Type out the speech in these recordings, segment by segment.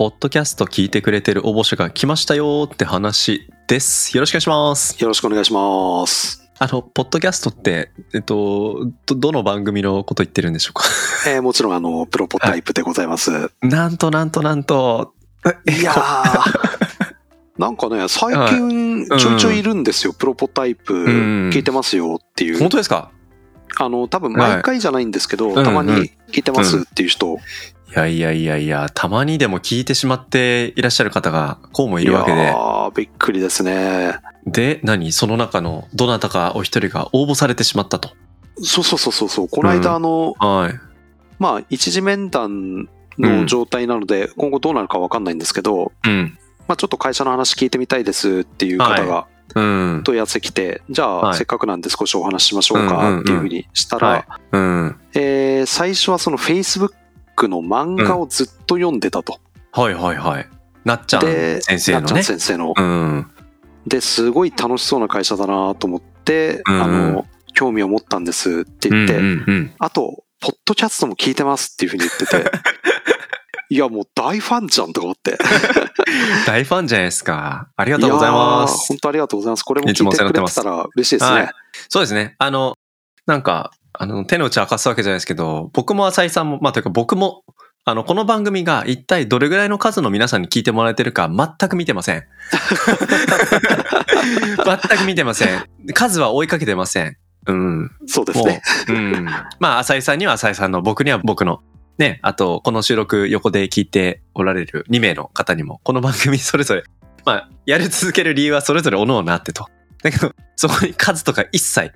ポッドキャスト聞いてくれてる応募者が来ましたよって話です。よろしくお願いします。よろしくお願いします。あの、ポッドキャストって、えっと、ど、どの番組のこと言ってるんでしょうか？えーもちろんあの、プロポタイプでございます。なんとなんとなんと、い、やー。なんかね、最近ちょいちょいいるんですよ。プロポタイプん聞いてますよっていう。本当ですか？あの、多分毎回じゃないんですけど、はいたまに聞いてますっていう人。いやいやいやいや、たまにでも聞いてしまっていらっしゃる方がこうもいるわけで。いやーびっくりですね。で、何？その中のどなたかお一人が応募されてしまったと。そうそうそうそうそう。この間あの、はい。まあ、一次面談の状態なので、今後どうなるかわかんないんですけど、うん。まあ、ちょっと会社の話聞いてみたいですっていう方がうん。問い合わせ来て、じゃあ、はいせっかくなんで少しお話ししましょううんうんうんかっていうふうにしたら、最初はその Facebook の漫画をずっと読んでたと。はいはいはい。なっちゃんで先生のなっちゃんね。先生の。うん。で、すごい楽しそうな会社だなと思って、うんうんあの、興味を持ったんですって言って、うんうんうんあと、ポッドキャストも聞いてますっていうふうに言ってて、いや、もう大ファンじゃんとか思って。大ファンじゃないですか。ありがとうございます。本当ありがとうございます。これも聞いてくれてたら嬉しいですね。はいそうですね。あの、なんか、あの、手の内明かすわけじゃないですけど、僕も浅井さんも、まあ、というか僕も、あの、この番組が一体どれぐらいの数の皆さんに聞いてもらえてるか全く見てません。全く見てません。数は追いかけてません。うん。もそうですね。う、うん。まあ、浅井さんには浅井さんの、僕には僕の、ね、あと、この収録横で聞いておられる2名の方にも、この番組それぞれ、まあ、やり続ける理由はそれぞれ各々あってと。だけど、そこに数とか一切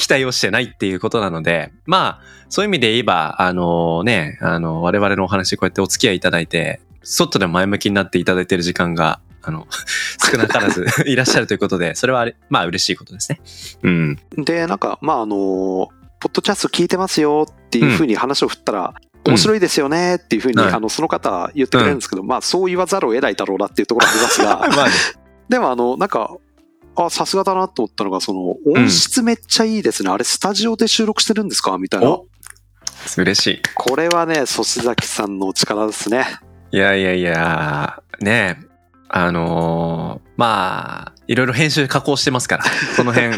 期待をしてないっていうことなので、まあ、そういう意味で言えば、あのね、あの、我々のお話こうやってお付き合いいただいて、ちょっとでも前向きになっていただいている時間が、あの、少なからず いらっしゃるということで、それはあれ、まあ嬉しいことですね。うん。で、なんか、まあ、あの、ポッドキャスト聞いてますよっていうふうに話を振ったら、うん。面白いですよねっていうふうに、はい。あの、その方言ってくれるんですけど、まあ、そう言わざるを得ないだろうなっていうところありますが、まあね、でも、あの、なんか、あ、さすがだなと思ったのが、その、音質めっちゃいいですね。あれ、スタジオで収録してるんですか？みたいな。お嬉しい。これはね、粗崎さんのお力ですね。いやいやいや、ねえ、あのーまあ、いろいろ編集加工してますから、その辺、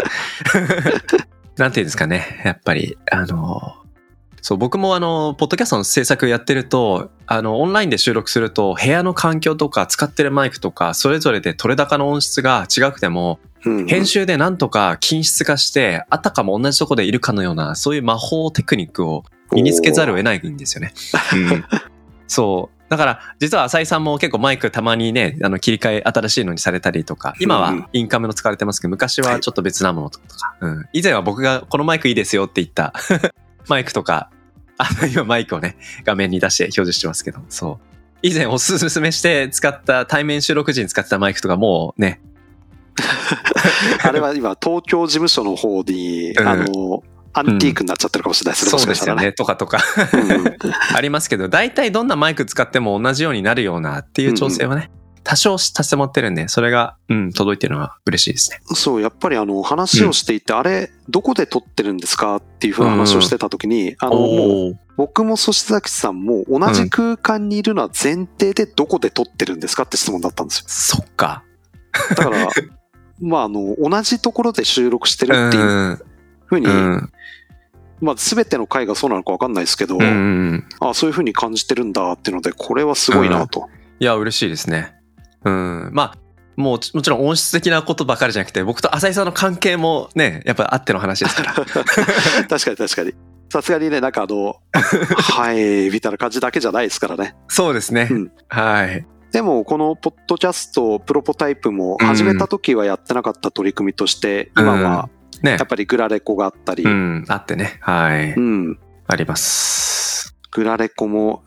なんていうんですかね、やっぱり、あのーそう、僕もあの、ポッドキャストの制作やってると、あの、オンラインで収録すると、部屋の環境とか、使ってるマイクとか、それぞれで取れ高の音質が違くても、うん。編集でなんとか均質化して、あたかも同じとこでいるかのような、そういう魔法テクニックを身につけざるを得ないんですよね。うん、そう。だから、実は浅井さんも結構マイクたまにね、あの切り替え新しいのにされたりとか、今はインカムの使われてますけど、昔はちょっと別なものとか、うん。以前は僕がこのマイクいいですよって言ったマイクとか、あの今マイクをね、画面に出して表示してますけど、そう。以前おすすめして使った対面収録時に使ってたマイクとかもうね、あれは今、東京事務所の方に、うんあの、アンティークになっちゃってるかもしれないですね。そうもしかしたらね。ですよね、とかとか。うんうん ありますけど、大体どんなマイク使っても同じようになるようなっていう調整はね、多少足してもってるんで、それが、うん、届いてるのは嬉しいですね。そう、やっぱりあの、話をしていて、あれ、どこで撮ってるんですかっていうふうな話をしてた時に、あの、もう、僕も粗崎さんも同じ空間にいるのは前提でどこで撮ってるんですかって質問だったんですよ。そっか。だから、まあ、あの、同じところで収録してるっていううん。ふうに、うん。まあ、すべての回がそうなのかわかんないですけど、うん。あそういうふうに感じてるんだっていうので、これはすごいなと。いや、嬉しいですね。うん。まあ、もう、もちろん音質的なことばかりじゃなくて、僕と浅井さんの関係もね、やっぱあっての話ですから。確かに確かに。さすがにね、なんかあの、はい、みたいな感じだけじゃないですからね。そうですね。うんはい。でも、このポッドキャスト、プロポタイプも始めた時はやってなかった取り組みとして、今はねやっ。ぱりグラレコがあったり、ううん、ん。あってね。はい。あります。グラレコも、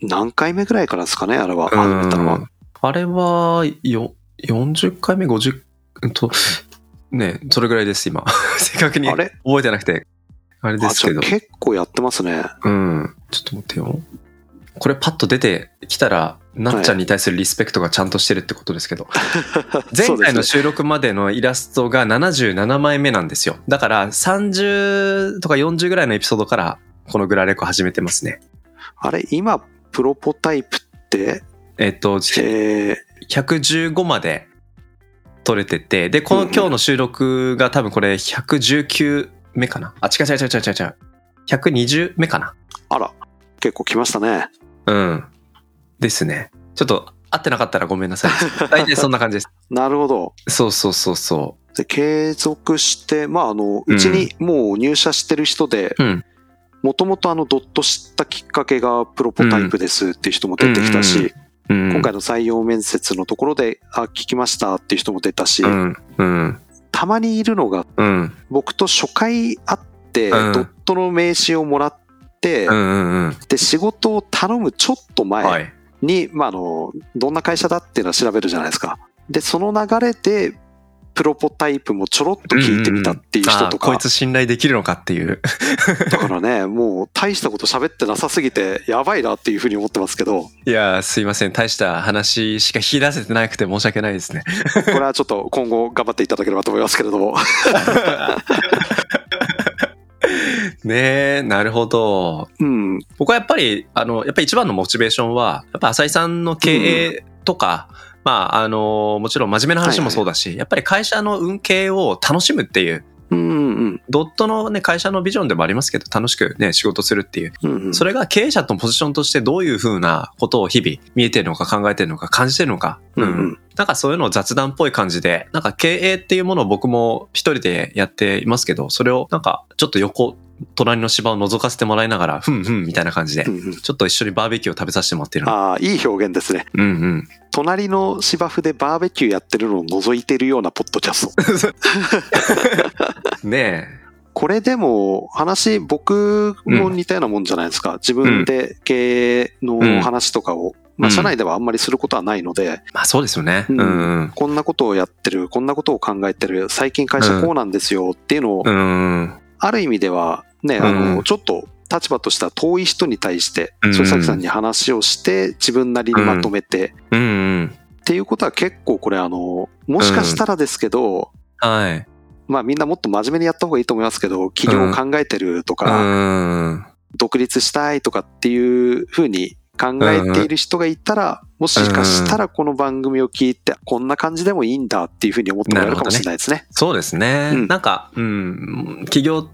何回目ぐらいからですかね、あれは、始めたのは。あれは、よ、40回目、50、うんと、ね、それぐらいです、今。正確にあれ？覚えてなくて。あれであ、すけど。結構やってますね。うん。ちょっと待ってよ。これパッと出てきたら、なっちゃんに対するリスペクトがちゃんとしてるってことですけど。前回の収録までのイラストが77枚目なんですよ。だから30とか40ぐらいのエピソードからこのグラレコ始めてますね。あれ、今、プロポタイプって、えっと、え115まで撮れてて、で、この今日の収録が多分これ119目かな？あ、違う違う違う違う違う違う。120目かな？ー、あら、結構来ましたね。うん。ですね。ちょっと合ってなかったらごめんなさい。大体そんな感じです。なるほど。そうそうそうそで、継続して、まあ、あの、うちにもう入社してる人で、う。うん。もともとあの、ドット知ったきっかけがプロポタイプですっていう人も出てきたし、うんうん今回の採用面接のところで、あ、聞きましたっていう人も出たし、うん。うん。たまにいるのが、うん。僕と初回会って、うんドットの名刺をもらって。で、仕事を頼むちょっとは前い。に、まあ、あの、どんな会社だっていうのは調べるじゃないですか。で、その流れで、プロポタイプもちょろっと聞いてみたっていう人とかあこい、つ信頼できるのかっていう。だからね、もう大したこと喋ってなさすぎて、やばいなっていうふうに思ってますけど、いやー、すいません。大した話しか引き出せてなくて申し訳ないですね。これはちょっと今後頑張っていただければと思いますけれども。ねえ、なるほど。うん。僕はやっぱり、あの、やっぱり一番のモチベーションは、やっぱ浅井さんの経営とか、まあ、あの、もちろん真面目な話もそうだし、やっぱり会社の運営を楽しむっていう、うんうんドットのね、会社のビジョンでもありますけど、楽しくね、仕事するっていう。うん。うんうんそれが経営者のポジションとしてどういうふうなことを日々見えてるのか考えてるのか感じてるのか。うんうんなんかそういうのを雑談っぽい感じで、なんか経営っていうものを僕も一人でやっていますけど、それをなんかちょっと横、隣の芝を覗かせてもらいながら、ふんふんみたいな感じでう、んうんちょっと一緒にバーベキューを食べさせてもらってるの。ああ、いい表現ですね。うんうん。隣の芝生でバーベキューやってるのを覗いてるようなポッドキャスト。ねこれでも話、僕も似たようなもんじゃないですか。自分で経営の話とかを、まあうん社内ではあんまりすることはないので、え。まあそうですよね。ううんんうん。こんなことをやってる、こんなことを考えてる、最近会社こうなんですよっていうのを、うんうん。ある意味ではね、あうの、んちょっと立場としては遠い人に対してう、んそれさきさんに話をして、自分なりにまとめて、うんうん。っていうことは結構これあの、もしかしたらですけど、はい。まあみんなもっと真面目にやった方がいいと思いますけど、企業を考えてるとうか、ん。独立したいとかっていうふうに考えている人がいたら、もしかしたらこの番組を聞いて、こんな感じでもいいんだっていうふうに思ってもらえるかもしれないですね。そうですね。うんなんか、うん、企業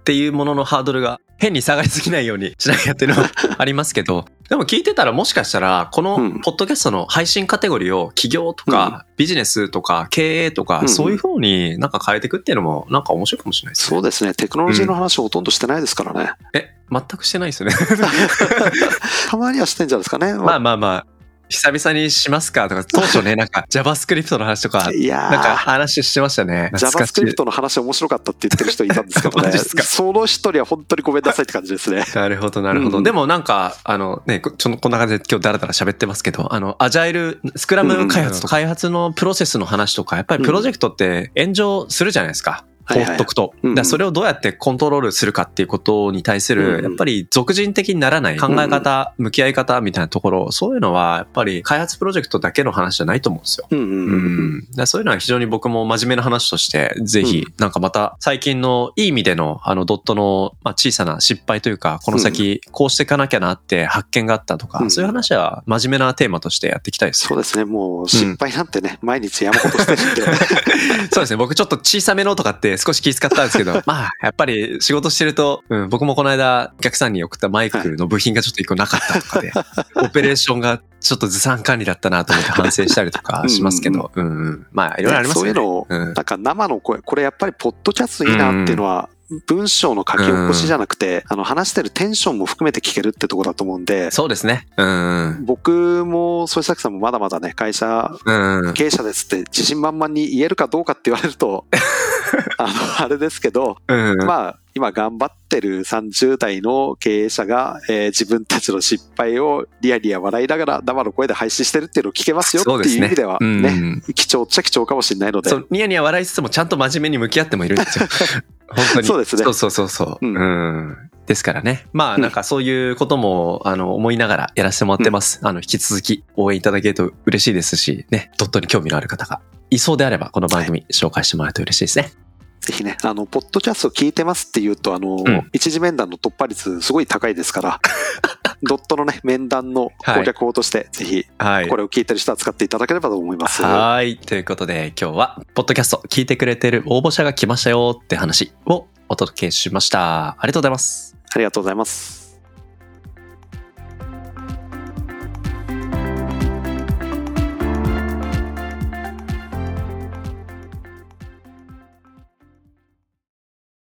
っていうもののハードルが変に下がりすぎないようにしなきゃっていうのは ありますけど、でも聞いてたらもしかしたら、このうんポッドキャストの配信カテゴリーを企業とかビジネスとか経営とか、うんそういう風になんか変えていくっていうのもなんか面白いかもしれないですね。そうですね。テクノロジーの話ほとんどしてないですからね。え、全くしてないですよね。たまにはしてんじゃないですかね。まあまあまあ、久々にしますかとか、当初ね、なんか JavaScript の話とか、いやーなんか話してましたね。JavaScript の話面白かったって言ってる人いたんですけどね。その一人は本当にごめんなさいって感じですね。なるほど、なるほど。うんでもなんか、あのね、こちょこんな感じで今日だらだら喋ってますけど、あの、アジャイル、スクラム開発とか、開発のプロセスの話とか、やっぱりプロジェクトって炎上するじゃないですか。放っとくと。それをどうやってコントロールするかっていうことに対する、んやっぱり俗人的にならない考え方、向き合い方みたいなところ、そういうのはやっぱり開発プロジェクトだけの話じゃないと思うんですよ。そういうのは非常に僕も真面目な話として、ぜひ、なんかまた最近のいい意味でのあのドットの、まあ、小さな失敗というか、この先こうしていかなきゃなって発見があったとか、うんそういう話は真面目なテーマとしてやっていきたいです。そうですね。もう失敗なんてね、毎日山ほどしてるんで。そうですね。僕ちょっと小さめのとかって少し気遣ったんですけど、まあ、やっぱり仕事してると、うん、僕もこの間お客さんに送ったマイクの部品がちょっと一個なかったとかで、オペレーションがちょっとずさん管理だったなと思って反省したりとかしますけど、うんうん。まあ、いろいろありますよね。そういうのを、うんなんか生の声、これやっぱりポッドキャストいいなっていうのは、文章の書き起こしじゃなくて、あの話してるテンションも含めて聞けるってところだと思うんで、そうですね。うん。僕も、添崎さんもまだまだね、会社うん。経営者ですって自信満々に言えるかどうかって言われると、あの、あれですけど、うん。まあ、今頑張ってる30代の経営者が、えー自分たちの失敗をリアリア笑いながら生の声で配信してるっていうのを聞けますよっていう意味ではうんね、貴重っちゃ貴重かもしれないのでそ、う、ニヤニヤ笑いつつもちゃんと真面目に向き合ってもいるんですよ。本当に。そうですねそうそうそうそう。うんうん。ですからね。まあなんかそういうことも、あの、思いながらやらせてもらってます。あの、引き続き応援いただけると嬉しいですし、ね、ドットに興味のある方がいそうであれば、この番組紹介してもらえると嬉しいですね。ぜひね、あの、ポッドキャスト聞いてますって言うと、あの、うん一次面談の突破率すごい高いですから、ドットのね、面談の攻略法として、ぜひ、はいこれを聞いてる人は使っていただければと思います。はい。ということで、今日は、ポッドキャスト聞いてくれてる応募者が来ましたよって話をお届けしました。ありがとうございます。ありがとうございます。